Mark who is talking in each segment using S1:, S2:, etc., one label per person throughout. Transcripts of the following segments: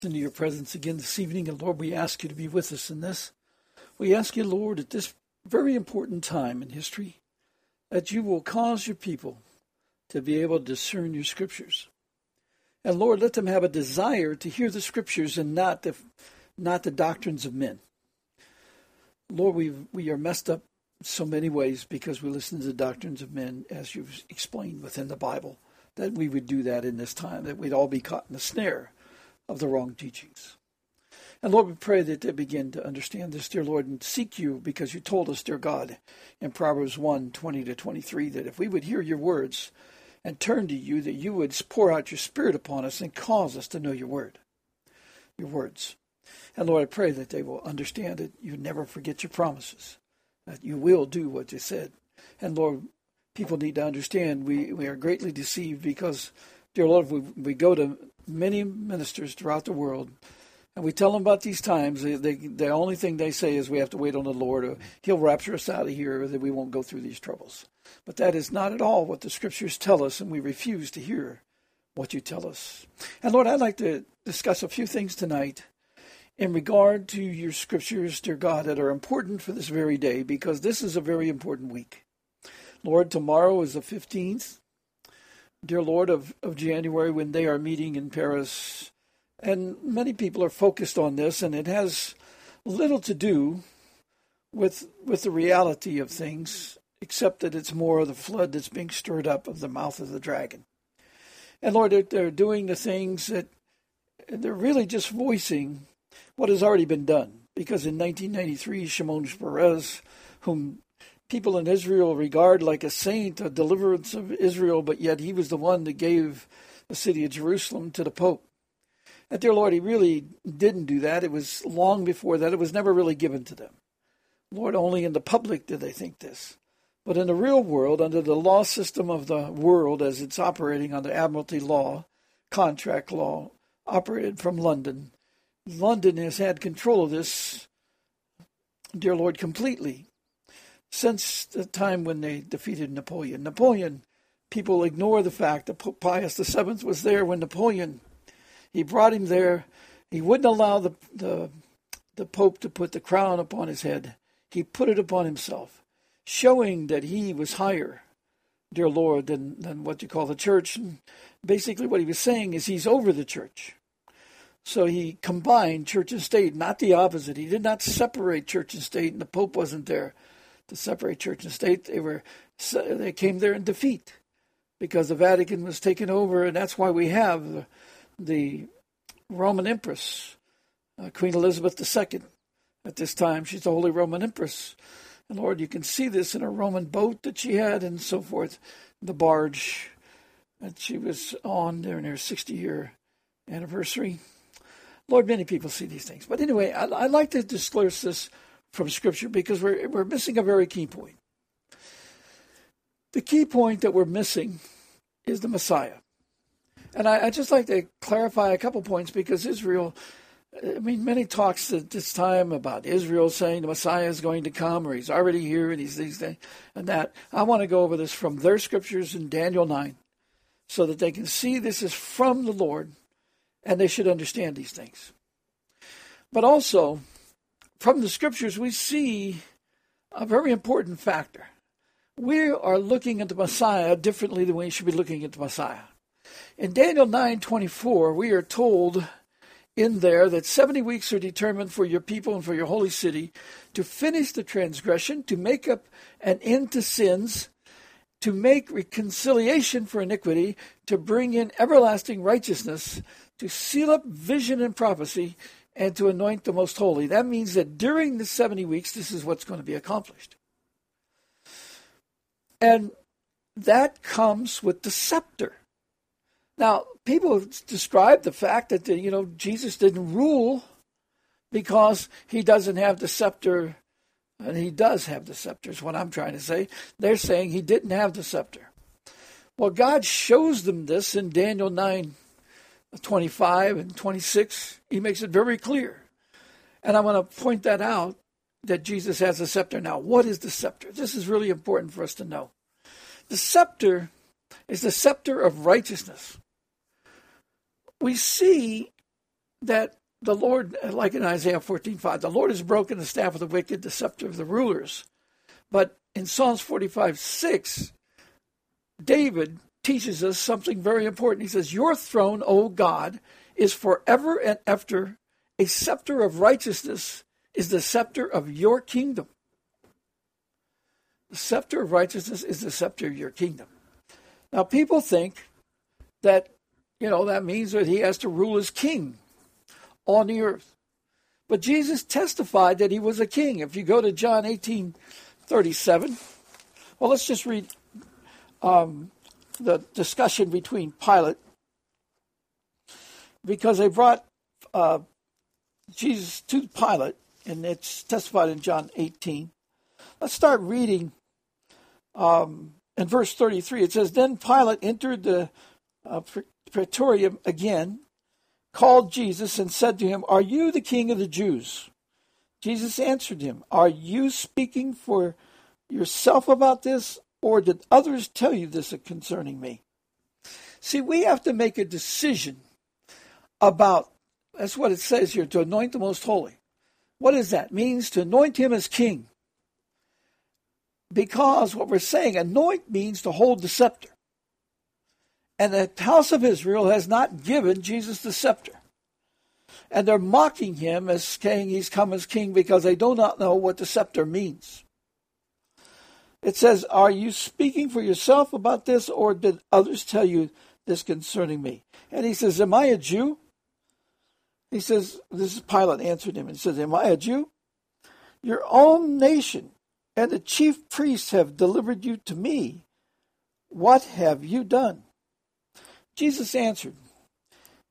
S1: Into your presence again this evening, and Lord, we ask you to be with us in this. We ask you, Lord, at this very important time in history, that you will cause your people to be able to discern your scriptures. And Lord, let them have a desire to hear the scriptures and not the, not the doctrines of men. Lord, we we are messed up so many ways because we listen to the doctrines of men, as you've explained within the Bible, that we would do that in this time, that we'd all be caught in the snare of the wrong teachings. And Lord, we pray that they begin to understand this, dear Lord, and seek you because you told us, dear God, in Proverbs 1 20 to 23, that if we would hear your words and turn to you, that you would pour out your Spirit upon us and cause us to know your word, your words. And Lord, I pray that they will understand that you never forget your promises, that you will do what you said. And Lord, people need to understand we, we are greatly deceived because, dear Lord, we, we go to many ministers throughout the world and we tell them about these times. They, they, the only thing they say is we have to wait on the Lord, or He'll rapture us out of here, or that we won't go through these troubles. But that is not at all what the Scriptures tell us, and we refuse to hear what you tell us. And Lord, I'd like to discuss a few things tonight in regard to your Scriptures, dear God, that are important for this very day, because this is a very important week. Lord, tomorrow is the 15th, dear Lord, of, of January, when they are meeting in Paris and many people are focused on this, and it has little to do with with the reality of things, except that it's more of the flood that's being stirred up of the mouth of the dragon. And Lord, they're, they're doing the things that they're really just voicing what has already been done. Because in 1993, Shimon Peres, whom people in Israel regard like a saint, a deliverance of Israel, but yet he was the one that gave the city of Jerusalem to the Pope. And dear Lord, he really didn't do that. It was long before that. It was never really given to them. Lord, only in the public did they think this. But in the real world, under the law system of the world as it's operating under Admiralty law, contract law, operated from London, London has had control of this, dear Lord, completely since the time when they defeated Napoleon. Napoleon, people ignore the fact that Pius VII was there when Napoleon he brought him there. He wouldn't allow the, the, the Pope to put the crown upon his head. He put it upon himself, showing that he was higher, dear Lord, than, than what you call the church. And basically, what he was saying is he's over the church. So he combined church and state, not the opposite. He did not separate church and state, and the Pope wasn't there to separate church and state. They were they came there in defeat because the Vatican was taken over, and that's why we have the, the Roman Empress, uh, Queen Elizabeth II. At this time, she's the Holy Roman Empress. And Lord, you can see this in a Roman boat that she had and so forth, the barge that she was on during her 60 year anniversary. Lord, many people see these things. But anyway, I, I like to disclose this from Scripture because we're, we're missing a very key point. The key point that we're missing is the Messiah. And I, I just like to clarify a couple points because Israel, I mean, many talks at this time about Israel saying the Messiah is going to come or he's already here and he's these things and that. I want to go over this from their scriptures in Daniel 9 so that they can see this is from the Lord and they should understand these things. But also, from the scriptures, we see a very important factor. We are looking at the Messiah differently than we should be looking at the Messiah. In Daniel 9:24, we are told in there that 70 weeks are determined for your people and for your holy city to finish the transgression, to make up an end to sins, to make reconciliation for iniquity, to bring in everlasting righteousness, to seal up vision and prophecy, and to anoint the most holy. That means that during the 70 weeks, this is what's going to be accomplished. And that comes with the scepter. Now, people describe the fact that you know Jesus didn't rule because he doesn't have the scepter, and he does have the scepter. Is what I'm trying to say. They're saying he didn't have the scepter. Well, God shows them this in Daniel 9, 25 and 26. He makes it very clear. And I want to point that out that Jesus has a scepter. Now, what is the scepter? This is really important for us to know. The scepter is the scepter of righteousness. We see that the Lord, like in Isaiah 14:5, the Lord has broken the staff of the wicked, the scepter of the rulers. But in Psalms 45 6, David teaches us something very important. He says, Your throne, O God, is forever and ever. A scepter of righteousness is the scepter of your kingdom. The scepter of righteousness is the scepter of your kingdom. Now, people think that, you know, that means that he has to rule as king on the earth. But Jesus testified that he was a king. If you go to John 18 37, well, let's just read um, the discussion between Pilate, because they brought uh, Jesus to Pilate, and it's testified in John 18. Let's start reading um, in verse 33. It says, Then Pilate entered the uh, praetorium again, called Jesus, and said to him, Are you the king of the Jews? Jesus answered him, Are you speaking for yourself about this, or did others tell you this concerning me? See, we have to make a decision about, that's what it says here, to anoint the most holy. What does that? Means to anoint him as king. Because what we're saying, anoint means to hold the scepter. And the house of Israel has not given Jesus the scepter. And they're mocking him as saying he's come as king because they do not know what the scepter means. It says, Are you speaking for yourself about this, or did others tell you this concerning me? And he says, Am I a Jew? He says, This is Pilate answered him. And says, Am I a Jew? Your own nation and the chief priests have delivered you to me. What have you done? Jesus answered,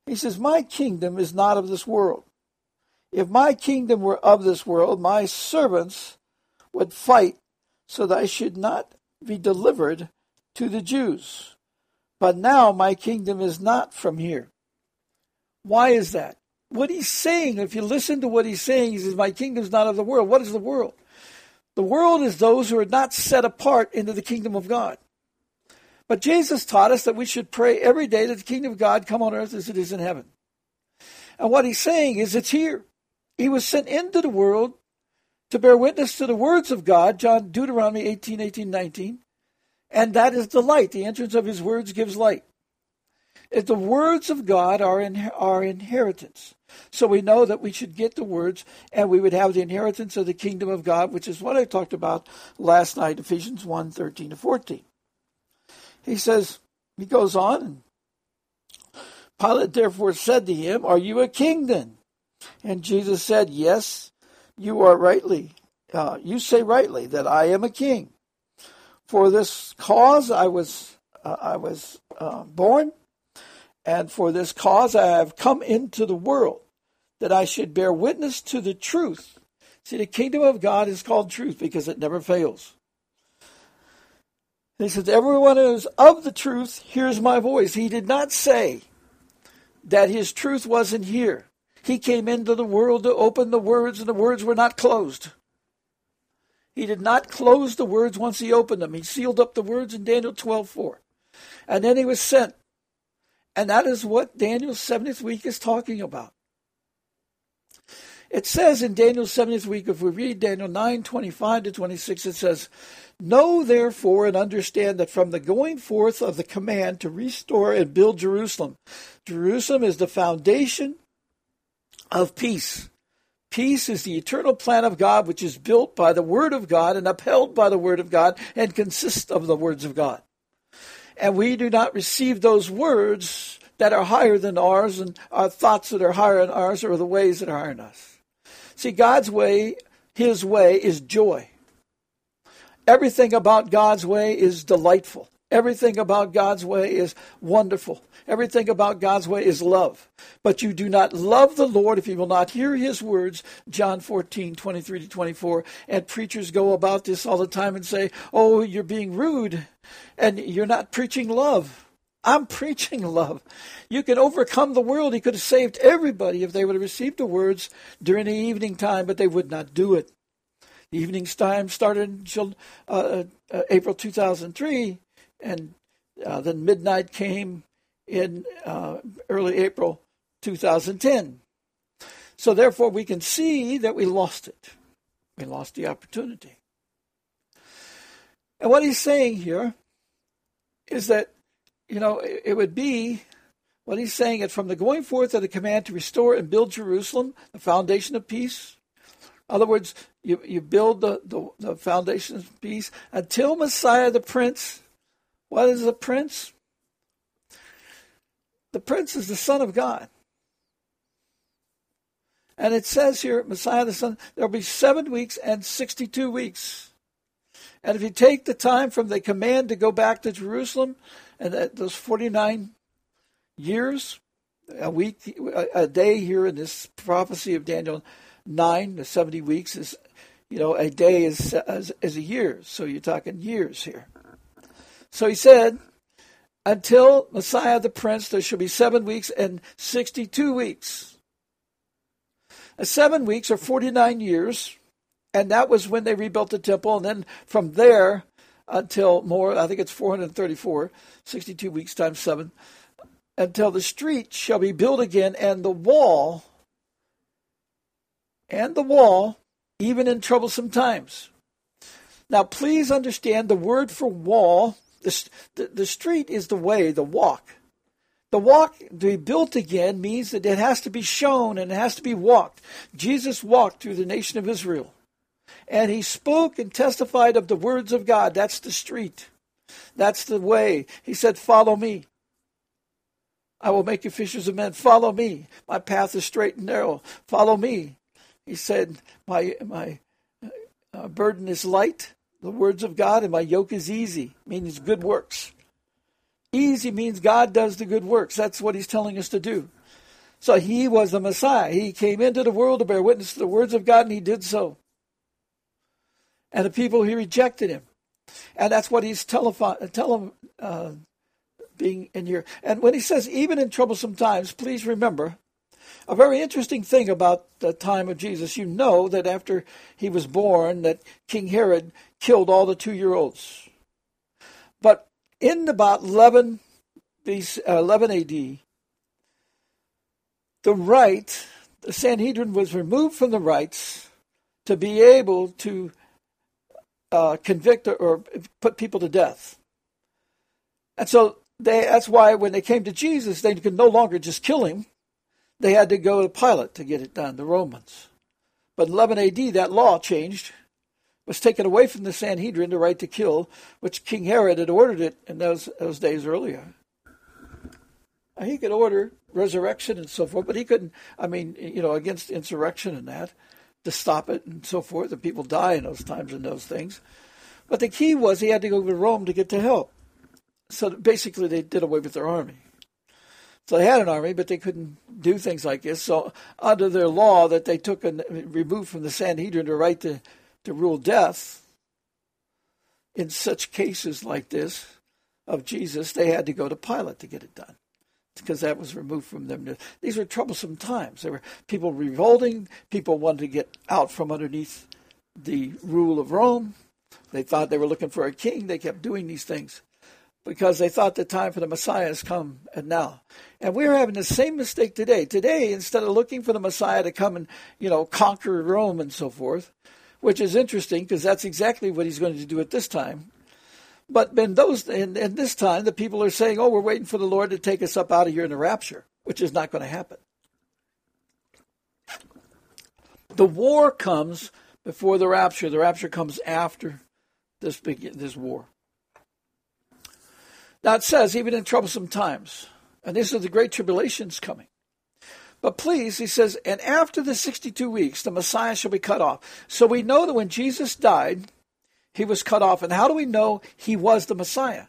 S1: He says, My kingdom is not of this world. If my kingdom were of this world, my servants would fight so that I should not be delivered to the Jews. But now my kingdom is not from here. Why is that? What he's saying, if you listen to what he's saying, he says, My kingdom is not of the world. What is the world? The world is those who are not set apart into the kingdom of God. But Jesus taught us that we should pray every day that the kingdom of God come on earth as it is in heaven. And what he's saying is it's here. He was sent into the world to bear witness to the words of God, John Deuteronomy 18, 18, 19. And that is the light. The entrance of his words gives light. If the words of God are in, our inheritance. So we know that we should get the words and we would have the inheritance of the kingdom of God, which is what I talked about last night, Ephesians 1, 13 to 14. He says, he goes on, Pilate therefore said to him, Are you a king then? And Jesus said, Yes, you are rightly, uh, you say rightly that I am a king. For this cause I was, uh, I was uh, born, and for this cause I have come into the world, that I should bear witness to the truth. See, the kingdom of God is called truth because it never fails. He says, Everyone who is of the truth hears my voice. He did not say that his truth wasn't here. He came into the world to open the words, and the words were not closed. He did not close the words once he opened them. He sealed up the words in Daniel 12 4. And then he was sent. And that is what Daniel's 70th week is talking about. It says in Daniel's 70th week, if we read Daniel 9 25 to 26, it says, Know therefore and understand that from the going forth of the command to restore and build Jerusalem, Jerusalem is the foundation of peace. Peace is the eternal plan of God, which is built by the Word of God and upheld by the Word of God and consists of the words of God. And we do not receive those words that are higher than ours and our thoughts that are higher than ours or the ways that are higher than us. See, God's way, His way, is joy. Everything about God's way is delightful. Everything about God's way is wonderful. Everything about God's way is love. But you do not love the Lord if you will not hear his words, John 14, 23 to 24. And preachers go about this all the time and say, oh, you're being rude and you're not preaching love. I'm preaching love. You can overcome the world. He could have saved everybody if they would have received the words during the evening time, but they would not do it. The evening time started in uh, uh, April 2003, and uh, then midnight came in uh, early April 2010. So therefore, we can see that we lost it. We lost the opportunity. And what he's saying here is that, you know, it, would be what he's saying it from the going forth of the command to restore and build Jerusalem, the foundation of peace. In other words, you, you build the, the, the foundation of peace until Messiah the Prince. What is a prince? The prince is the Son of God. And it says here, Messiah the Son, there will be seven weeks and 62 weeks. And if you take the time from the command to go back to Jerusalem, and those 49 years, a week, a, a day here in this prophecy of Daniel 9, the 70 weeks is, you know, a day is, is, is a year. So you're talking years here. So he said, until Messiah the Prince, there shall be seven weeks and 62 weeks. And seven weeks are 49 years, and that was when they rebuilt the temple. And then from there until more, I think it's 434, 62 weeks times seven, until the street shall be built again, and the wall, and the wall, even in troublesome times. Now, please understand the word for wall the, the, the street is the way, the walk. The walk to be built again means that it has to be shown and it has to be walked. Jesus walked through the nation of Israel. And he spoke and testified of the words of God. That's the street. That's the way. He said, Follow me. I will make you fishers of men. Follow me. My path is straight and narrow. Follow me. He said, My, my uh, burden is light the words of God, and my yoke is easy, means good works. Easy means God does the good works. That's what he's telling us to do. So he was the Messiah. He came into the world to bear witness to the words of God, and he did so. And the people, he rejected him. And that's what he's telling, uh, being in here. And when he says, even in troublesome times, please remember a very interesting thing about the time of Jesus. You know that after he was born, that King Herod killed all the two-year-olds. But in about 11, uh, 11 AD, the right, the Sanhedrin was removed from the rights to be able to uh, convict or put people to death. And so they, that's why when they came to Jesus, they could no longer just kill him. They had to go to Pilate to get it done, the Romans. But in 11 AD, that law changed, was taken away from the Sanhedrin, the right to kill, which King Herod had ordered it in those, those days earlier. He could order resurrection and so forth, but he couldn't, I mean, you know, against insurrection and that, to stop it and so forth. The people die in those times and those things. But the key was he had to go to Rome to get the help. So basically, they did away with their army. So they had an army, but they couldn't do things like this. So under their law that they took and removed from the Sanhedrin the right to, to rule death, in such cases like this of Jesus, they had to go to Pilate to get it done because that was removed from them. These were troublesome times. There were people revolting. People wanted to get out from underneath the rule of Rome. They thought they were looking for a king. They kept doing these things because they thought the time for the Messiah has come and now. And we're having the same mistake today. Today, instead of looking for the Messiah to come and, you know, conquer Rome and so forth, which is interesting because that's exactly what he's going to do at this time. But in those in, in this time, the people are saying, "Oh, we're waiting for the Lord to take us up out of here in the rapture," which is not going to happen. The war comes before the rapture. The rapture comes after this this war. Now it says, even in troublesome times, and this is the great tribulations coming. But please, he says, and after the 62 weeks, the Messiah shall be cut off. So we know that when Jesus died, he was cut off. And how do we know he was the Messiah?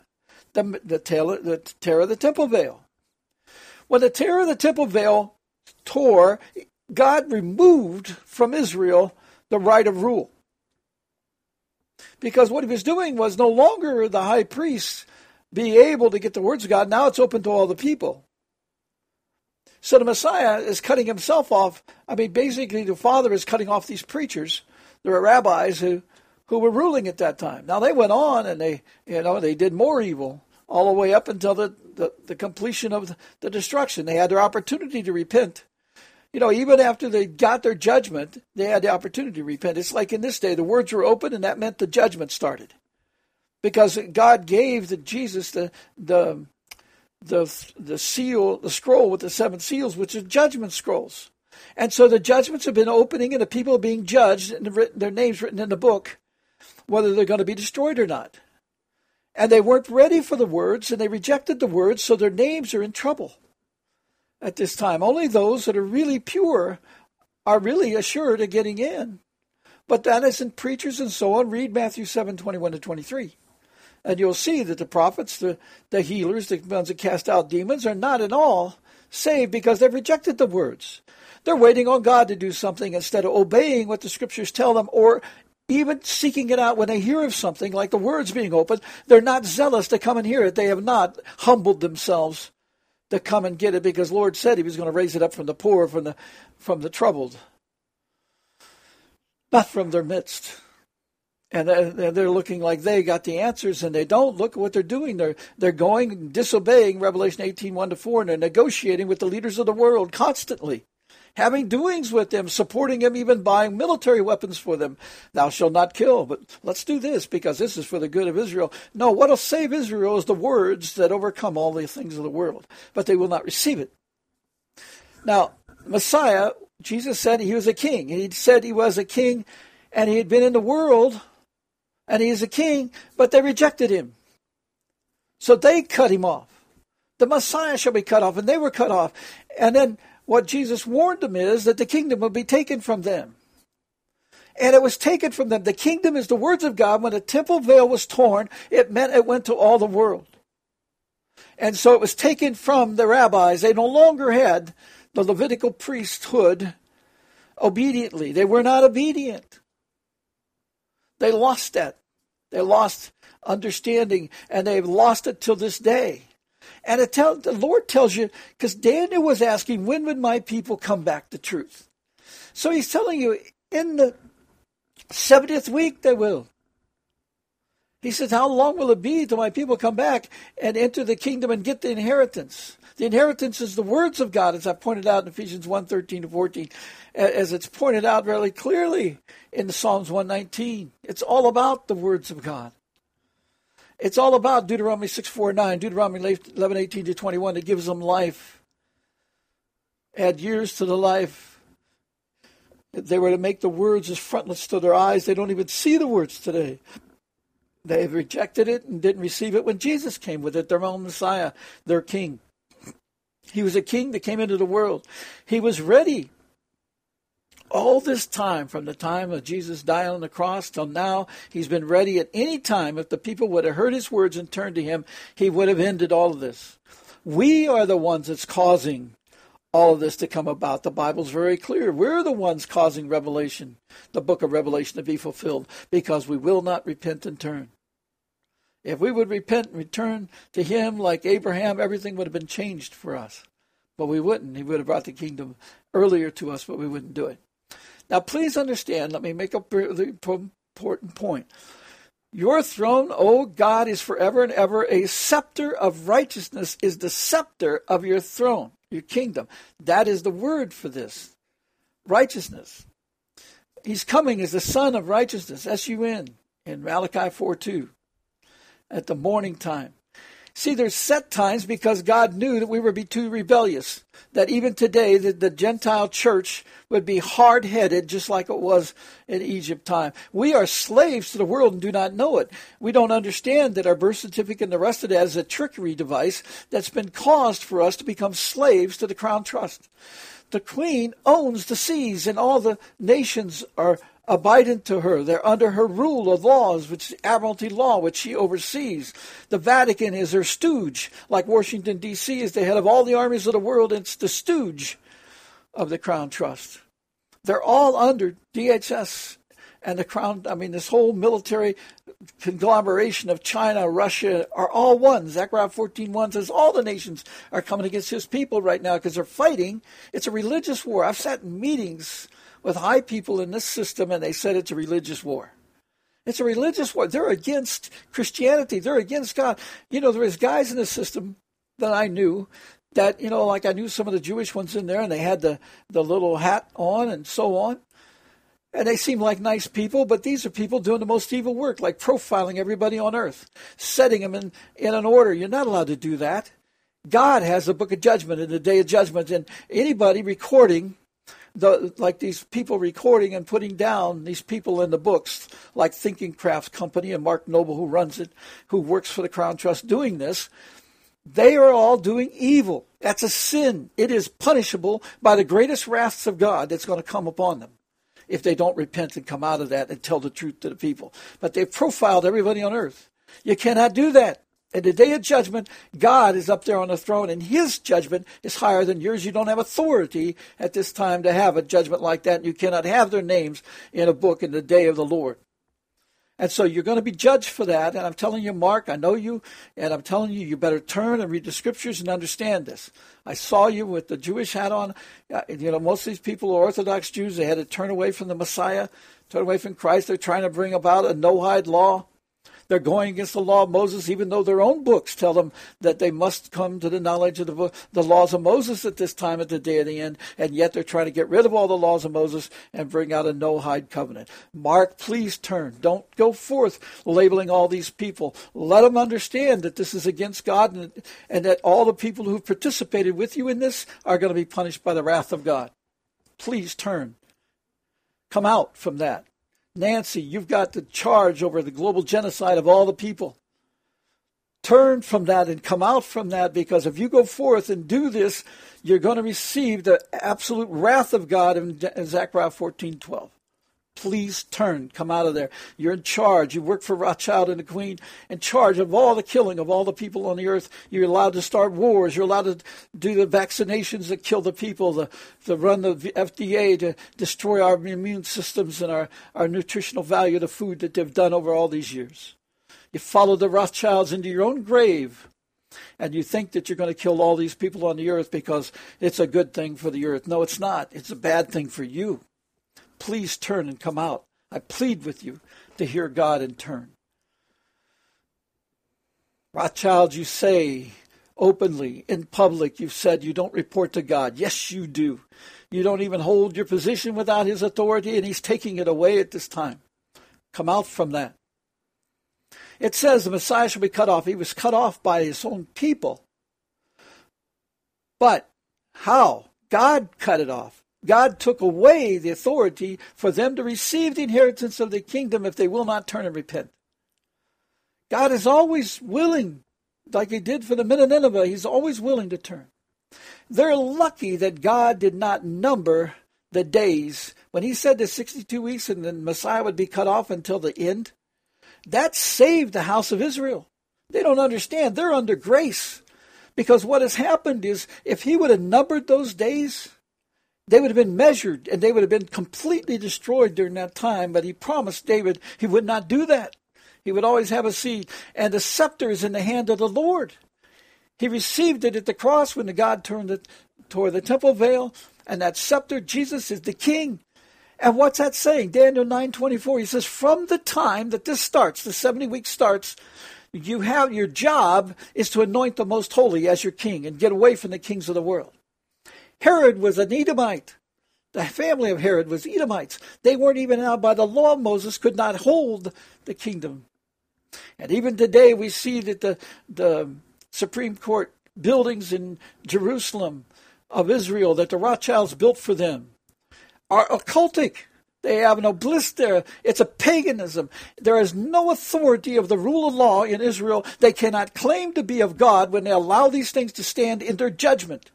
S1: the, the, the tear of the temple veil. When the tear of the temple veil tore, God removed from Israel the right of rule. Because what he was doing was no longer the high priest be able to get the words of God. Now it's open to all the people. So the Messiah is cutting himself off. I mean, basically, the Father is cutting off these preachers. There are rabbis who, who were ruling at that time. Now they went on and they, you know, they did more evil all the way up until the, the, the completion of the, the destruction. They had their opportunity to repent. You know, even after they got their judgment, they had the opportunity to repent. It's like in this day, the words were open, and that meant the judgment started, because God gave the Jesus the the the the seal, the scroll with the seven seals, which are judgment scrolls. And so the judgments have been opening, and the people are being judged, and their names written in the book, whether they're going to be destroyed or not. And they weren't ready for the words, and they rejected the words, so their names are in trouble at this time. Only those that are really pure are really assured of getting in. But that isn't preachers and so on. Read Matthew 7 21 to 23. And you'll see that the prophets, the, the healers, the ones that cast out demons, are not at all saved because they've rejected the words. They're waiting on God to do something instead of obeying what the scriptures tell them or even seeking it out when they hear of something like the words being opened. They're not zealous to come and hear it. They have not humbled themselves to come and get it because Lord said he was going to raise it up from the poor, from the from the troubled, not from their midst. And they're looking like they got the answers, and they don't. Look at what they're doing. They're they're going disobeying Revelation 18, 1 to 4, and they're negotiating with the leaders of the world constantly having doings with them, supporting them, even buying military weapons for them. Thou shalt not kill, but let's do this because this is for the good of Israel. No, what'll save Israel is the words that overcome all the things of the world, but they will not receive it. Now, Messiah, Jesus said he was a king, and he said he was a king, and he had been in the world, and he is a king, but they rejected him. So they cut him off. The Messiah shall be cut off, and they were cut off. And then what Jesus warned them is that the kingdom would be taken from them. And it was taken from them. The kingdom is the words of God. When the temple veil was torn, it meant it went to all the world. And so it was taken from the rabbis. They no longer had the Levitical priesthood obediently. They were not obedient. They lost that. They lost understanding, and they've lost it till this day. And it tell, the Lord tells you, because Daniel was asking, when would my people come back to truth? So he's telling you, in the 70th week they will. He says, How long will it be till my people come back and enter the kingdom and get the inheritance? The inheritance is the words of God, as I pointed out in Ephesians 1 13 to 14, as it's pointed out really clearly in the Psalms 119. It's all about the words of God. It's all about Deuteronomy 6, 4, 9, Deuteronomy 11, 18 to 21 that gives them life. Add years to the life. If they were to make the words as frontlets to their eyes, they don't even see the words today. They rejected it and didn't receive it when Jesus came with it, their own Messiah, their King. He was a king that came into the world. He was ready all this time, from the time of Jesus dying on the cross till now, he's been ready at any time. If the people would have heard his words and turned to him, he would have ended all of this. We are the ones that's causing all of this to come about. The Bible's very clear. We're the ones causing Revelation, the book of Revelation, to be fulfilled because we will not repent and turn. If we would repent and return to him like Abraham, everything would have been changed for us. But we wouldn't. He would have brought the kingdom earlier to us, but we wouldn't do it. Now, please understand, let me make a really important point. Your throne, O God, is forever and ever. A scepter of righteousness is the scepter of your throne, your kingdom. That is the word for this righteousness. He's coming as the Sun of Righteousness, S U N, in Malachi 4 2, at the morning time. See, there's set times because God knew that we would be too rebellious. That even today, the, the Gentile church would be hard headed, just like it was in Egypt time. We are slaves to the world and do not know it. We don't understand that our birth certificate and the rest of it is a trickery device that's been caused for us to become slaves to the crown trust. The queen owns the seas, and all the nations are abiding to her. They're under her rule of laws, which Admiralty law, which she oversees. The Vatican is her stooge, like Washington, D.C. is the head of all the armies of the world. It's the stooge of the Crown Trust. They're all under DHS and the Crown. I mean, this whole military conglomeration of China, Russia are all one. Zechariah 14.1 says all the nations are coming against his people right now because they're fighting. It's a religious war. I've sat in meetings with high people in this system and they said it's a religious war. It's a religious war. They're against Christianity. They're against God. You know, there was guys in the system that I knew that, you know, like I knew some of the Jewish ones in there and they had the, the little hat on and so on. And they seem like nice people, but these are people doing the most evil work, like profiling everybody on earth, setting them in, in an order. You're not allowed to do that. God has a book of judgment in the day of judgment, and anybody recording the like these people recording and putting down these people in the books, like Thinking Crafts Company and Mark Noble, who runs it, who works for the Crown Trust, doing this, they are all doing evil. That's a sin. It is punishable by the greatest wraths of God that's going to come upon them if they don't repent and come out of that and tell the truth to the people. But they've profiled everybody on earth. You cannot do that. In the day of judgment, God is up there on the throne, and His judgment is higher than yours. You don't have authority at this time to have a judgment like that, you cannot have their names in a book in the day of the Lord. And so you're going to be judged for that. And I'm telling you, Mark, I know you, and I'm telling you, you better turn and read the scriptures and understand this. I saw you with the Jewish hat on. Uh, you know, most of these people are Orthodox Jews. They had to turn away from the Messiah, turn away from Christ. They're trying to bring about a Noahide law. They're going against the law of Moses, even though their own books tell them that they must come to the knowledge of the, the laws of Moses at this time at the day of the end, and yet they're trying to get rid of all the laws of Moses and bring out a Noahide covenant. Mark, please turn. Don't go forth labeling all these people. Let them understand that this is against God and, and that all the people who participated with you in this are going to be punished by the wrath of God. Please turn. Come out from that. Nancy, you've got the charge over the global genocide of all the people. Turn from that and come out from that because if you go forth and do this, you're going to receive the absolute wrath of God in Zechariah 14 12 please turn, come out of there. You're in charge. You work for Rothschild and the Queen, in charge of all the killing of all the people on the earth. You're allowed to start wars. You're allowed to do the vaccinations that kill the people, the, to run the FDA to destroy our immune systems and our, our nutritional value of the food that they've done over all these years. You follow the Rothschilds into your own grave. And you think that you're going to kill all these people on the earth because it's a good thing for the earth. No, it's not. It's a bad thing for you. Please turn and come out. I plead with you to hear God and turn. Rothschild, you say openly in public, you've said you don't report to God. Yes, you do. You don't even hold your position without his authority, and he's taking it away at this time. Come out from that. It says the Messiah shall be cut off. He was cut off by his own people. But how? God cut it off. God took away the authority for them to receive the inheritance of the kingdom if they will not turn and repent. God is always willing, like he did for the men of Nineveh, he's always willing to turn. They're lucky that God did not number the days. When he said the 62 weeks and the Messiah would be cut off until the end, that saved the house of Israel. They don't understand. They're under grace. Because what has happened is if he would have numbered those days, they would have been measured and they would have been completely destroyed during that time. But he promised David he would not do that. He would always have a seed. And the scepter is in the hand of the Lord. He received it at the cross when the God turned it toward the temple veil. And that scepter, Jesus is the king. And what's that saying? Daniel 9:24. He says, "From the time that this starts, the 70 week starts, you have your job is to anoint the most holy as your king and get away from the kings of the world. Herod was an Edomite. The family of Herod was Edomites. They weren't even now by the law of Moses could not hold the kingdom. And even today we see that the the Supreme Court buildings in Jerusalem of Israel that the Rothschilds built for them are occultic. They have an obelisk there. It's a paganism. There is no authority of the rule of law in Israel. They cannot claim to be of God when they allow these things to stand in their judgment.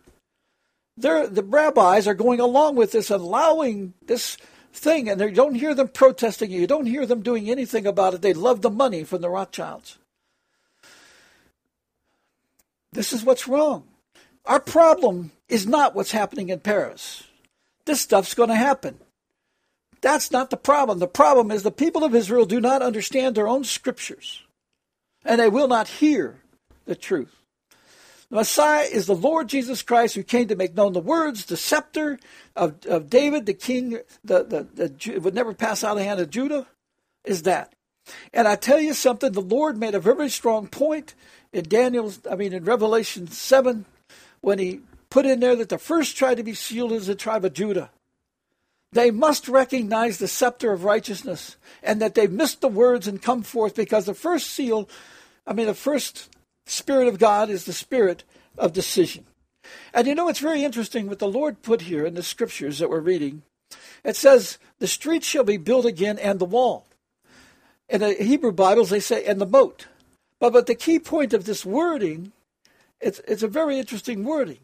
S1: They're, the rabbis are going along with this, allowing this thing, and you don't hear them protesting. You don't hear them doing anything about it. They love the money from the Rothschilds. This is what's wrong. Our problem is not what's happening in Paris. This stuff's going to happen. That's not the problem. The problem is the people of Israel do not understand their own scriptures, and they will not hear the truth. The Messiah is the Lord Jesus Christ who came to make known the words, the scepter of, of David, the king the, the, the, would never pass out of the hand of Judah, is that. And I tell you something, the Lord made a very strong point in Daniel's, I mean, in Revelation 7, when he put in there that the first tribe to be sealed is the tribe of Judah. They must recognize the scepter of righteousness and that they've missed the words and come forth because the first seal, I mean, the first Spirit of God is the spirit of decision. And you know, it's very interesting what the Lord put here in the scriptures that we're reading. It says, the street shall be built again and the wall. In the Hebrew Bibles, they say, and the moat. But, but the key point of this wording, it's, it's a very interesting wording.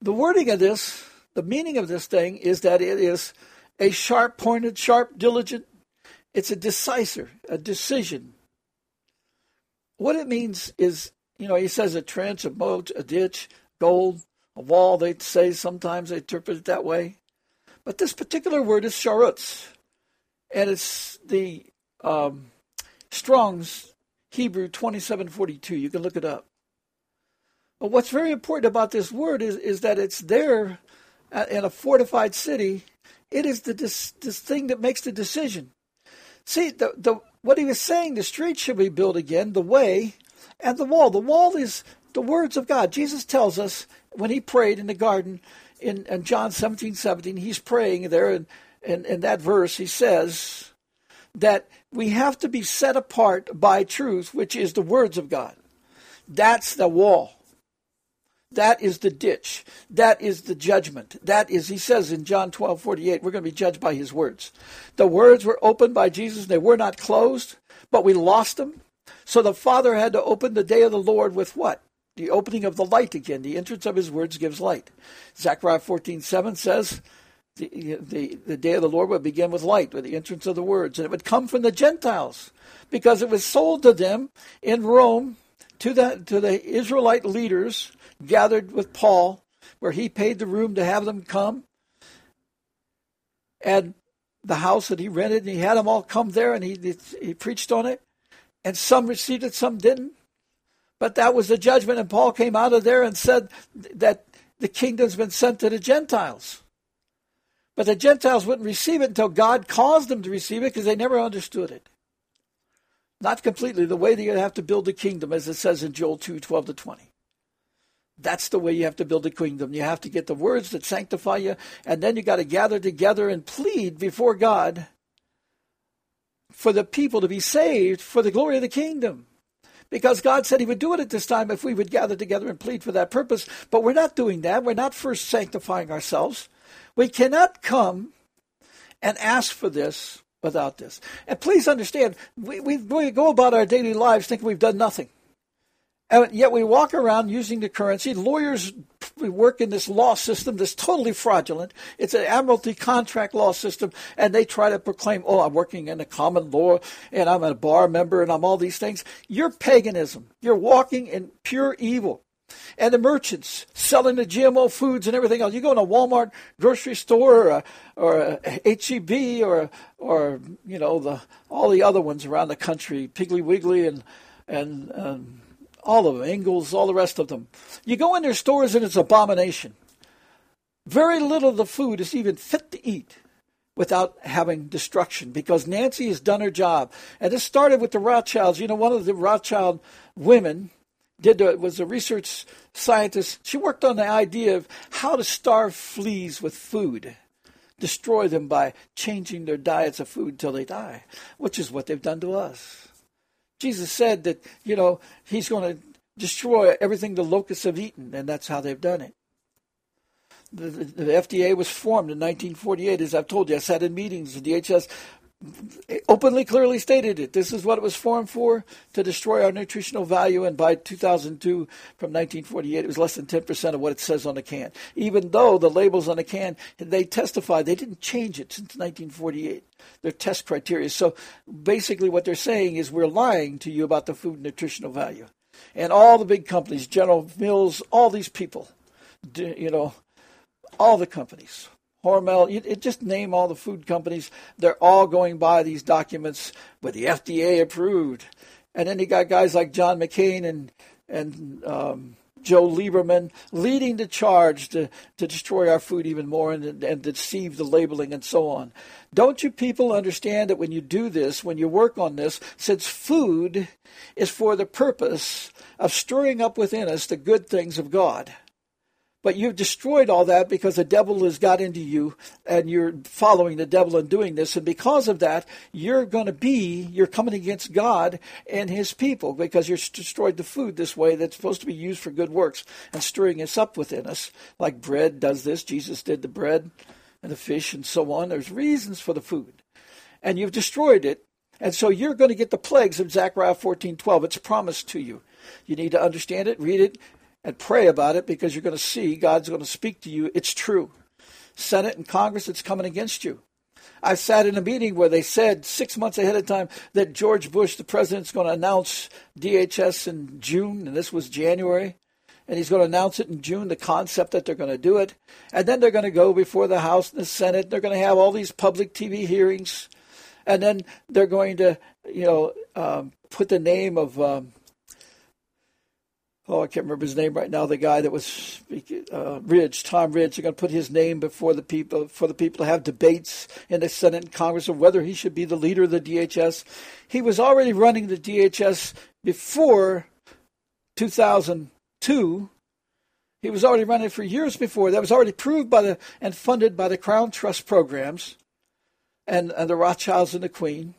S1: The wording of this, the meaning of this thing is that it is a sharp pointed, sharp, diligent, it's a decisive, a decision, what it means is, you know, he says a trench, a moat, a ditch, gold, a wall. They say sometimes they interpret it that way. But this particular word is sharutz, and it's the um, Strong's Hebrew 2742. You can look it up. But what's very important about this word is, is that it's there in a fortified city. It is the this, this thing that makes the decision. See, the, the what he was saying, the street should be built again, the way, and the wall. The wall is the words of God. Jesus tells us when he prayed in the garden in, in John 17, 17, he's praying there, and in, in that verse, he says that we have to be set apart by truth, which is the words of God. That's the wall. That is the ditch. That is the judgment. That is, he says in John 12, 48, we're going to be judged by his words. The words were opened by Jesus. They were not closed, but we lost them. So the Father had to open the day of the Lord with what? The opening of the light again. The entrance of his words gives light. Zechariah 14, 7 says, the, the, the day of the Lord would begin with light, with the entrance of the words, and it would come from the Gentiles, because it was sold to them in Rome to the to the Israelite leaders gathered with Paul, where he paid the room to have them come, and the house that he rented, and he had them all come there, and he he preached on it, and some received it, some didn't. But that was the judgment, and Paul came out of there and said that the kingdom's been sent to the Gentiles. But the Gentiles wouldn't receive it until God caused them to receive it because they never understood it. Not completely, the way that you have to build a kingdom, as it says in Joel 2 12 to 20. That's the way you have to build a kingdom. You have to get the words that sanctify you, and then you got to gather together and plead before God for the people to be saved for the glory of the kingdom. Because God said He would do it at this time if we would gather together and plead for that purpose. But we're not doing that. We're not first sanctifying ourselves. We cannot come and ask for this without this. And please understand, we, we, we go about our daily lives thinking we've done nothing. And yet we walk around using the currency. Lawyers work in this law system that's totally fraudulent. It's an admiralty contract law system, and they try to proclaim, oh, I'm working in a common law, and I'm a bar member, and I'm all these things. You're paganism. You're walking in pure evil. And the merchants selling the GMO foods and everything else. You go in a Walmart grocery store or a, or a HEB or or you know the all the other ones around the country, Piggly Wiggly and and um, all of them, Ingles, all the rest of them. You go in their stores and it's abomination. Very little of the food is even fit to eat without having destruction because Nancy has done her job. And this started with the Rothschilds. You know, one of the Rothschild women did was a research scientist. She worked on the idea of how to starve fleas with food, destroy them by changing their diets of food until they die, which is what they've done to us. Jesus said that, you know, he's going to destroy everything the locusts have eaten, and that's how they've done it. The, the, the FDA was formed in 1948, as I've told you. I sat in meetings, the DHS openly, clearly stated it. This is what it was formed for to destroy our nutritional value. And by 2002, from 1948, it was less than 10% of what it says on the can. Even though the labels on the can, they testified they didn't change it since 1948. Their test criteria. So basically, what they're saying is we're lying to you about the food nutritional value. And all the big companies, General Mills, all these people, you know, all the companies Hormel, you, it just name all the food companies. They're all going by these documents with the FDA approved. And then you got guys like John McCain and and um, Joe Lieberman leading the charge to, to destroy our food even more and, and deceive the labeling and so on. Don't you people understand that when you do this, when you work on this, since food is for the purpose of stirring up within us the good things of God? But you've destroyed all that because the devil has got into you and you're following the devil and doing this. And because of that, you're going to be, you're coming against God and his people because you're destroyed the food this way that's supposed to be used for good works and stirring us up within us. Like bread does this. Jesus did the bread and the fish and so on. There's reasons for the food. And you've destroyed it. And so you're going to get the plagues of Zechariah 14:12. It's promised to you. You need to understand it, read it, and pray about it because you're going to see God's going to speak to you. It's true. Senate and Congress, it's coming against you. I sat in a meeting where they said six months ahead of time that George Bush, the president, is going to announce DHS in June, and this was January. And he's going to announce it in June, the concept that they're going to do it. And then they're going to go before the House and the Senate. They're going to have all these public TV hearings. And then they're going to, you know, um, put the name of um, oh, I can't remember his name right now. The guy that was uh, Ridge, Tom Ridge. They're going to put his name before the people for the people to have debates in the Senate and Congress of whether he should be the leader of the DHS. He was already running the DHS before 2002. He was already running for years before. That was already proved by the and funded by the Crown Trust programs, and, and the Rothschilds and the Queen.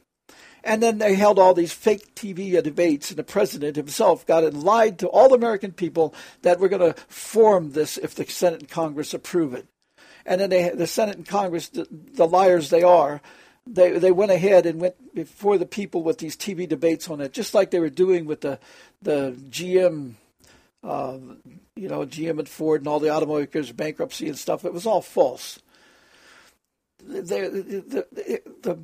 S1: And then they held all these fake TV debates, and the president himself got and lied to all the American people that we're going to form this if the Senate and Congress approve it. And then they, the Senate and Congress, the, the liars they are, they they went ahead and went before the people with these TV debates on it, just like they were doing with the the GM, uh, you know, GM and Ford and all the automakers bankruptcy and stuff. It was all false. The, the, the, the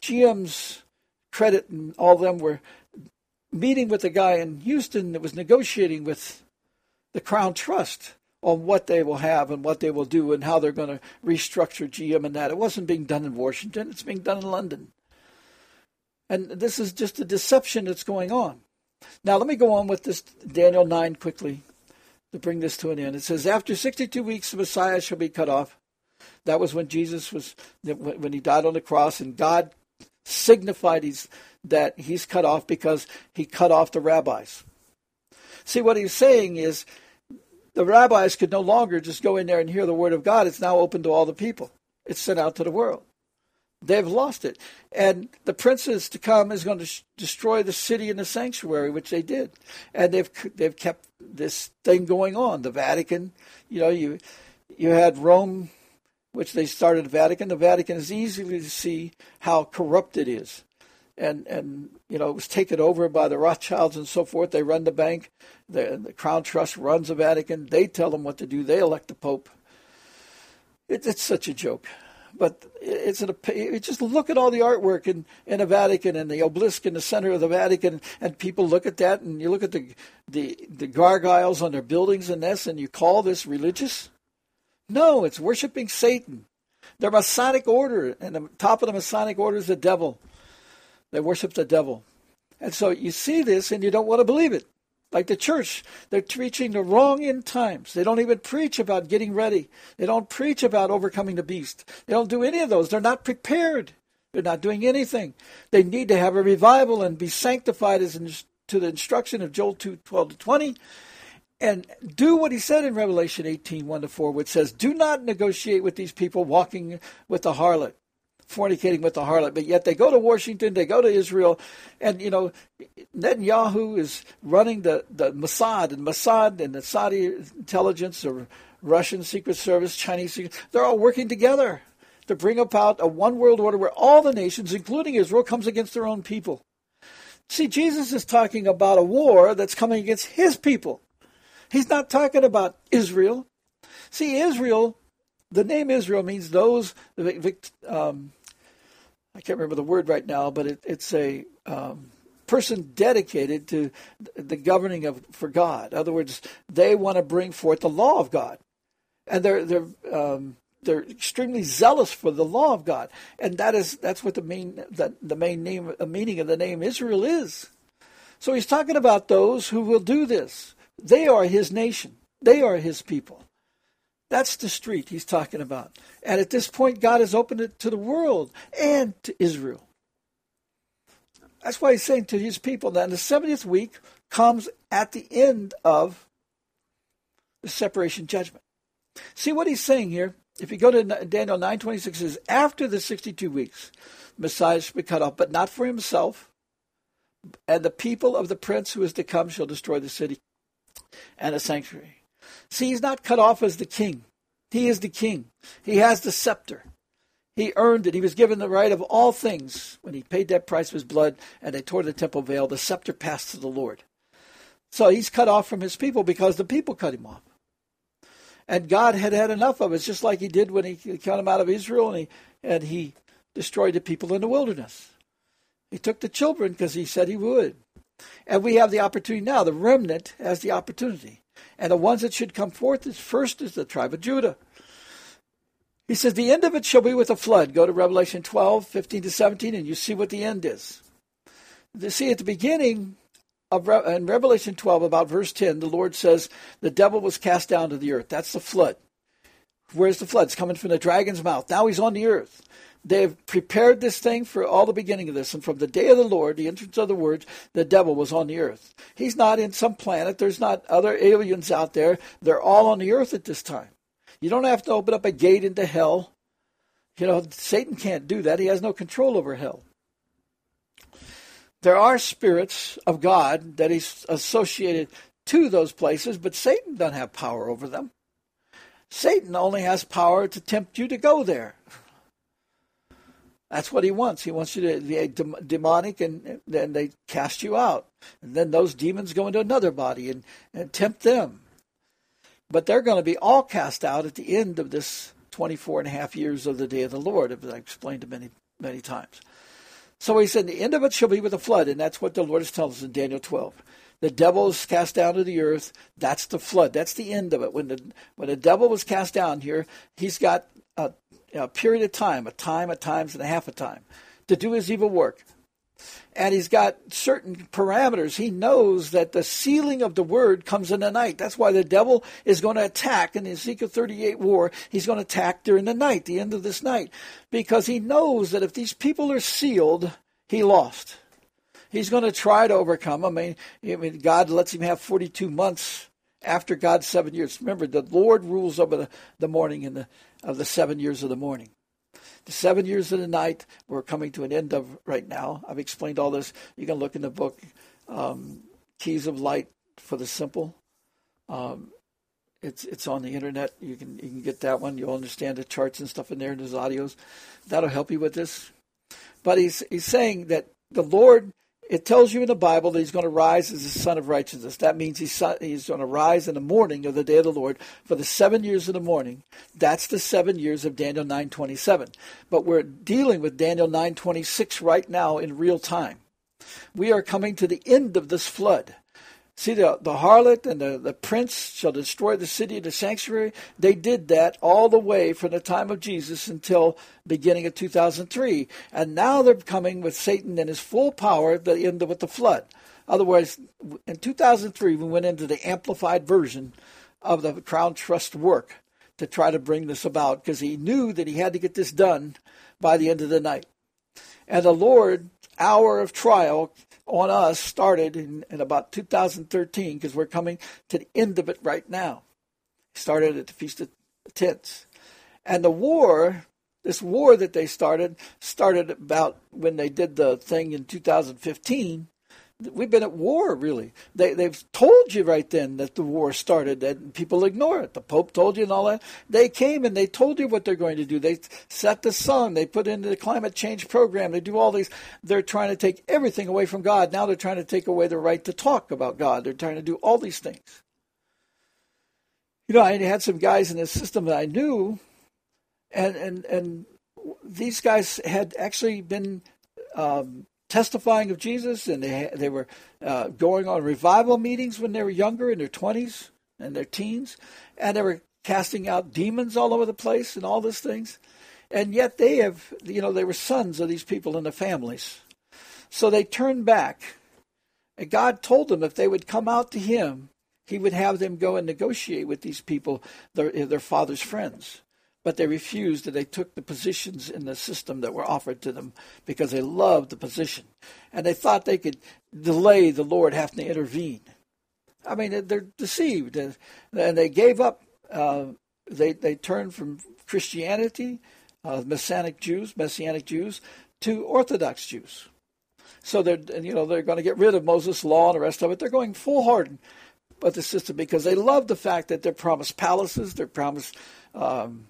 S1: GM's Credit and all of them were meeting with a guy in Houston that was negotiating with the Crown Trust on what they will have and what they will do and how they're going to restructure GM and that. It wasn't being done in Washington, it's being done in London. And this is just a deception that's going on. Now, let me go on with this Daniel 9 quickly to bring this to an end. It says, After 62 weeks, the Messiah shall be cut off. That was when Jesus was, when he died on the cross, and God signified he's, that he's cut off because he cut off the rabbis. See, what he's saying is the rabbis could no longer just go in there and hear the word of God. It's now open to all the people, it's sent out to the world. They've lost it. And the princes to come is going to sh- destroy the city and the sanctuary, which they did. And they've they've kept this thing going on. The Vatican, you know, you you had Rome which they started the Vatican. The Vatican is easy to see how corrupt it is. And, and you know, it was taken over by the Rothschilds and so forth. They run the bank. The, the Crown Trust runs the Vatican. They tell them what to do. They elect the Pope. It, it's such a joke. But it's an, just look at all the artwork in, in the Vatican and the obelisk in the center of the Vatican, and people look at that, and you look at the the, the gargoyles on their buildings and this, and you call this religious? No, it's worshiping Satan. Their Masonic order, and the top of the Masonic order is the devil. They worship the devil. And so you see this and you don't want to believe it. Like the church, they're preaching the wrong end times. They don't even preach about getting ready. They don't preach about overcoming the beast. They don't do any of those. They're not prepared. They're not doing anything. They need to have a revival and be sanctified as in, to the instruction of Joel 2 12 to 20 and do what he said in Revelation 18, 1 to 4, which says, Do not negotiate with these people walking with the harlot, fornicating with the harlot. But yet they go to Washington, they go to Israel, and, you know, Netanyahu is running the, the Mossad, and Mossad and the Saudi intelligence or Russian Secret Service, Chinese Secret, they're all working together. to bring about a one world order where all the nations, including Israel, comes against their own people. See, Jesus is talking about a war that's coming against his people. He's not talking about Israel. See, Israel, the name Israel means those, um, I can't remember the word right now, but it, it's a um, person dedicated to the governing of for God. In other words, they want to bring forth the law of God, and they're they're um, they're extremely zealous for the law of God, and that is that's what the main the, the main name meaning of the name Israel is. So he's talking about those who will do this. They are his nation. They are his people. That's the street he's talking about. And at this point, God has opened it to the world and to Israel. That's why he's saying to his people that the 70th week comes at the end of the separation judgment. See what he's saying here? If you go to Daniel 9.26, says, after the 62 weeks, Messiah shall be cut off, but not for himself. And the people of the prince who is to come shall destroy the city and a sanctuary. See, he's not cut off as the king. He is the king. He has the scepter. He earned it. He was given the right of all things when he paid that price with his blood and they tore the temple veil. The scepter passed to the Lord. So he's cut off from his people because the people cut him off. And God had had enough of it, just like he did when he cut him out of Israel and he, and he destroyed the people in the wilderness. He took the children because he said he would. And we have the opportunity now. The remnant has the opportunity. And the ones that should come forth is first is the tribe of Judah. He says, The end of it shall be with a flood. Go to Revelation 12, 15 to 17, and you see what the end is. You see, at the beginning of Re- in Revelation 12, about verse 10, the Lord says, The devil was cast down to the earth. That's the flood. Where's the flood? It's coming from the dragon's mouth. Now he's on the earth. They've prepared this thing for all the beginning of this. And from the day of the Lord, the entrance of the words, the devil was on the earth. He's not in some planet. There's not other aliens out there. They're all on the earth at this time. You don't have to open up a gate into hell. You know, Satan can't do that. He has no control over hell. There are spirits of God that he's associated to those places, but Satan doesn't have power over them. Satan only has power to tempt you to go there. That's what he wants. He wants you to be demonic, and then they cast you out. And then those demons go into another body and, and tempt them. But they're going to be all cast out at the end of this 24 and a half years of the day of the Lord, as I explained to many, many times. So he said, The end of it shall be with a flood, and that's what the Lord is telling us in Daniel 12. The devil is cast down to the earth. That's the flood. That's the end of it. When the when the devil was cast down here, he's got a a period of time, a time, a times, and a half a time to do his evil work. And he's got certain parameters. He knows that the sealing of the word comes in the night. That's why the devil is going to attack in the Ezekiel 38 war. He's going to attack during the night, the end of this night, because he knows that if these people are sealed, he lost. He's going to try to overcome. I mean, God lets him have 42 months after God's seven years. Remember, the Lord rules over the, the morning and the of the seven years of the morning. The seven years of the night we're coming to an end of right now. I've explained all this. You can look in the book um, Keys of Light for the Simple. Um, it's it's on the internet. You can you can get that one. You'll understand the charts and stuff in there and his audios. That'll help you with this. But he's he's saying that the Lord it tells you in the Bible that he's going to rise as the Sun of righteousness. That means he's, he's going to rise in the morning of the day of the Lord for the seven years of the morning. That's the seven years of Daniel 9.27. But we're dealing with Daniel 9.26 right now in real time. We are coming to the end of this flood. See, the, the harlot and the, the prince shall destroy the city of the sanctuary. They did that all the way from the time of Jesus until beginning of 2003. And now they're coming with Satan in his full power at the end of with the flood. Otherwise, in 2003, we went into the amplified version of the Crown Trust work to try to bring this about because he knew that he had to get this done by the end of the night. And the Lord, hour of trial, on us started in, in about 2013 because we're coming to the end of it right now. Started at the Feast of Tents. And the war, this war that they started, started about when they did the thing in 2015. We've been at war, really. They, they've told you right then that the war started, and people ignore it. The Pope told you and all that. They came and they told you what they're going to do. They set the sun. They put in the climate change program. They do all these. They're trying to take everything away from God. Now they're trying to take away the right to talk about God. They're trying to do all these things. You know, I had some guys in the system that I knew, and and and these guys had actually been um, testifying of Jesus, and they they were uh, going on revival meetings when they were younger, in their twenties and their teens, and they were casting out demons all over the place and all these things, and yet they have, you know, they were sons of these people and their families, so they turned back, and God told them if they would come out to Him, He would have them go and negotiate with these people, their their father's friends but they refused and they took the positions in the system that were offered to them because they loved the position. And they thought they could delay the lord having to intervene. I mean they're deceived. And, they gave up uh, they they turned from christianity uh, messianic jews messianic jews to orthodox jews. So they're you know they're going to get rid of moses law and the rest of it. They're going full hard but the system because they love the fact that they're promised palaces they're promised um,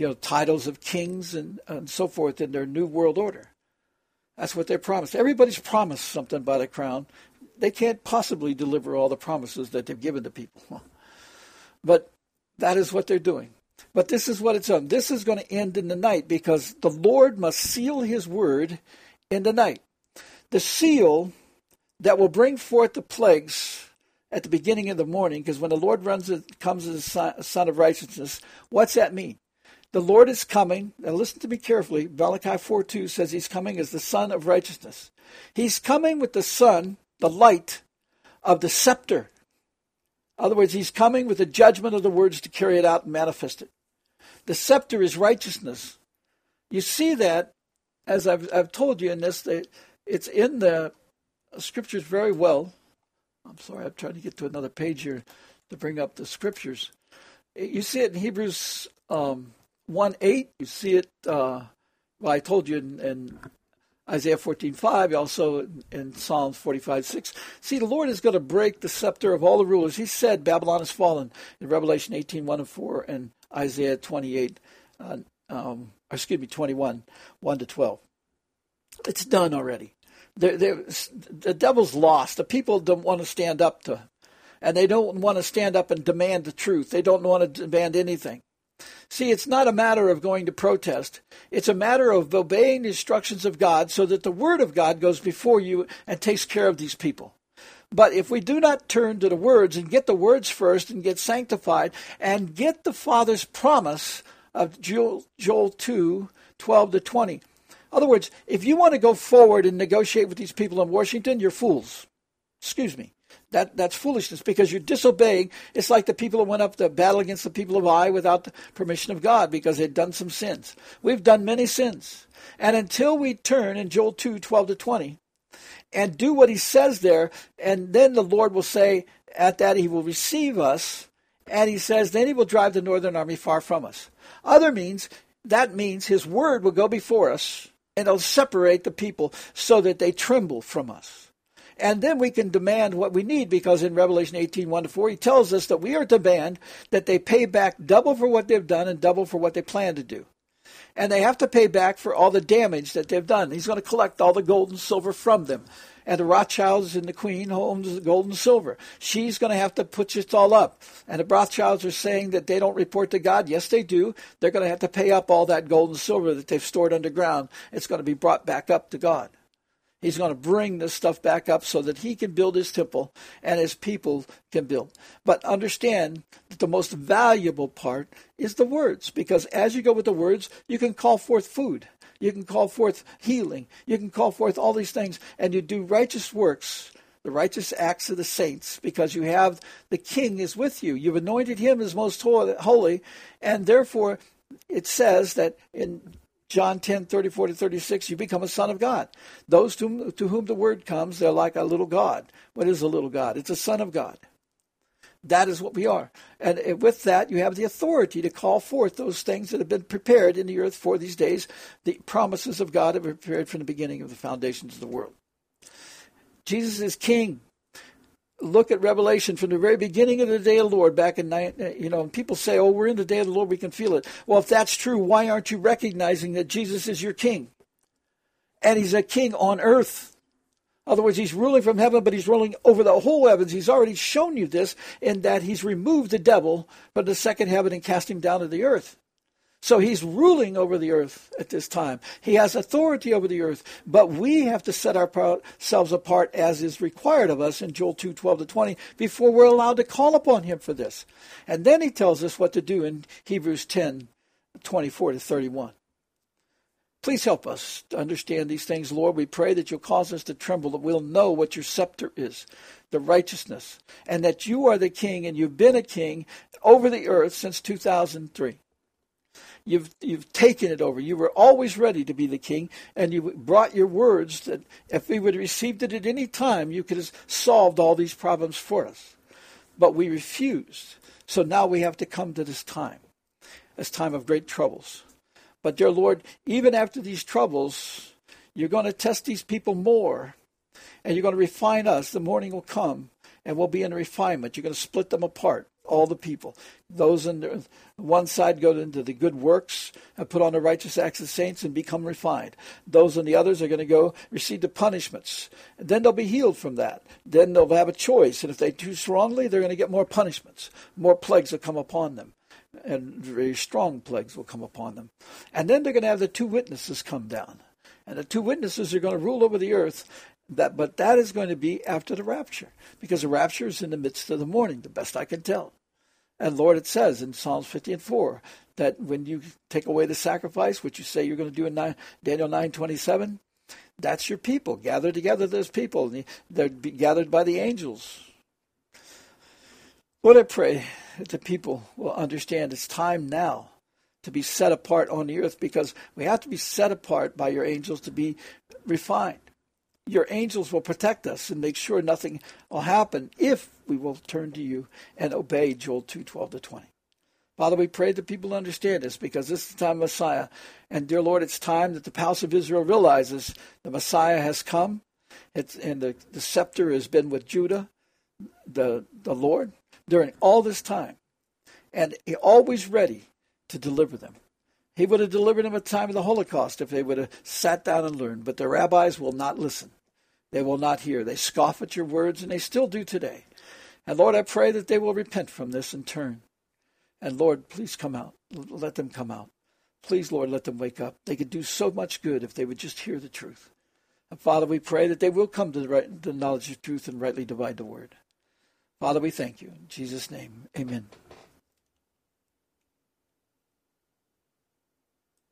S1: you know, titles of kings and, and so forth in their new world order. That's what they're promised. Everybody's promised something by the crown. They can't possibly deliver all the promises that they've given to people. But that is what they're doing. But this is what it's on. This is going to end in the night because the Lord must seal his word in the night. The seal that will bring forth the plagues at the beginning of the morning, because when the Lord runs comes as a Sun of righteousness, what's that mean? The Lord is coming. Now listen to me carefully. Malachi 4 2 says he's coming as the Sun of righteousness. He's coming with the sun, the light of the scepter. In other words, he's coming with the judgment of the words to carry it out and manifest it. The scepter is righteousness. You see that, as I've, I've told you in this, it's in the scriptures very well. I'm sorry, I'm trying to get to another page here to bring up the scriptures. You see it in Hebrews um, 1 8, you see it, uh, well, I told you in, in Isaiah 14 5, also in Psalms 45 6. See, the Lord is going to break the scepter of all the rulers. He said Babylon has fallen in Revelation 18 1 and 4 and Isaiah 28, uh, um, excuse me, 21 1 to 12. It's done already. They're, they're, the devil's lost. The people don't want to stand up to, and they don't want to stand up and demand the truth. They don't want to demand anything. See, it's not a matter of going to protest. It's a matter of obeying the instructions of God so that the Word of God goes before you and takes care of these people. But if we do not turn to the words and get the words first and get sanctified and get the Father's promise of Joel, Joel 2 12 to 20. In other words, if you want to go forward and negotiate with these people in Washington, you're fools. Excuse me. That that's foolishness because you're disobeying. It's like the people who went up to battle against the people of Ai without the permission of God because they'd done some sins. We've done many sins. And until we turn in Joel 2, 12 to 20, and do what he says there, and then the Lord will say at that he will receive us, and he says, then he will drive the northern army far from us. Other means, that means his word will go before us, and it'll separate the people so that they tremble from us. And then we can demand what we need because in Revelation 18, 1 to 4, he tells us that we are to demand that they pay back double for what they've done and double for what they plan to do. And they have to pay back for all the damage that they've done. He's going to collect all the gold and silver from them. And the Rothschilds and the Queen owns the gold and silver. She's going to have to put it all up. And the Rothschilds are saying that they don't report to God. Yes, they do. They're going to have to pay up all that gold and silver that they've stored underground. It's going to be brought back up to God. He's going to bring this stuff back up so that he can build his temple and his people can build. But understand that the most valuable part is the words, because as you go with the words, you can call forth food. You can call forth healing. You can call forth all these things, and you do righteous works, the righteous acts of the saints, because you have the King is with you. You've anointed him as most holy, and therefore it says that in John 10, 34 to 36, you become a son of God. Those to, to whom the word comes, they're like a little God. What is a little God? It's a son of God. That is what we are. And with that, you have the authority to call forth those things that have been prepared in the earth for these days, the promises of God have were prepared from the beginning of the foundations of the world. Jesus is king. Look at Revelation from the very beginning of the day of the Lord back in night, uh, you know, people say, "Oh, we're in the day of the Lord, we can feel it." Well, if that's true, why aren't you recognizing that Jesus is your king? And he's a king on earth. In other words, he's ruling from heaven, but he's ruling over the whole heavens. He's already shown you this in that he's removed the devil from the second heaven and cast him down to the earth. So he's ruling over the earth at this time. He has authority over the earth, but we have to set ourselves apart as is required of us in Joel 2 12 to 20 before we're allowed to call upon him for this. And then he tells us what to do in Hebrews 10 24 to 31. Please help us to understand these things, Lord. We pray that you'll cause us to tremble, that we'll know what your scepter is, the righteousness, and that you are the king and you've been a king over the earth since 2003. You've, you've taken it over. You were always ready to be the king, and you brought your words that if we would have received it at any time, you could have solved all these problems for us. But we refused. So now we have to come to this time, this time of great troubles. But, dear Lord, even after these troubles, you're going to test these people more, and you're going to refine us. The morning will come, and we'll be in refinement. You're going to split them apart all the people. Those on the one side go into the good works and put on the righteous acts of saints and become refined. Those on the others are going to go receive the punishments. And then they'll be healed from that. Then they'll have a choice. And if they do wrongly, they're going to get more punishments. More plagues will come upon them. And very strong plagues will come upon them. And then they're going to have the two witnesses come down. And the two witnesses are going to rule over the earth that, but that is going to be after the rapture, because the rapture is in the midst of the morning, the best I can tell. And Lord, it says in Psalms 50 and 4 that when you take away the sacrifice, which you say you're going to do in 9, Daniel 9:27, that's your people. Gather together those people. They're be gathered by the angels. Lord, I pray that the people will understand it's time now to be set apart on the earth because we have to be set apart by your angels to be refined your angels will protect us and make sure nothing will happen if we will turn to you and obey Joel 2 12 to 20. Father, we pray that people understand this because this is the time of Messiah. And dear Lord, it's time that the house of Israel realizes the Messiah has come. It's, and the, the scepter has been with Judah, the, the Lord, during all this time. And he always ready to deliver them. He would have delivered them at the time of the Holocaust if they would have sat down and learned. But the rabbis will not listen. They will not hear. They scoff at your words, and they still do today. And Lord, I pray that they will repent from this and turn. And Lord, please come out. Let them come out. Please, Lord, let them wake up. They could do so much good if they would just hear the truth. And Father, we pray that they will come to the, right, the knowledge of truth and rightly divide the word. Father, we thank you. In Jesus' name, amen.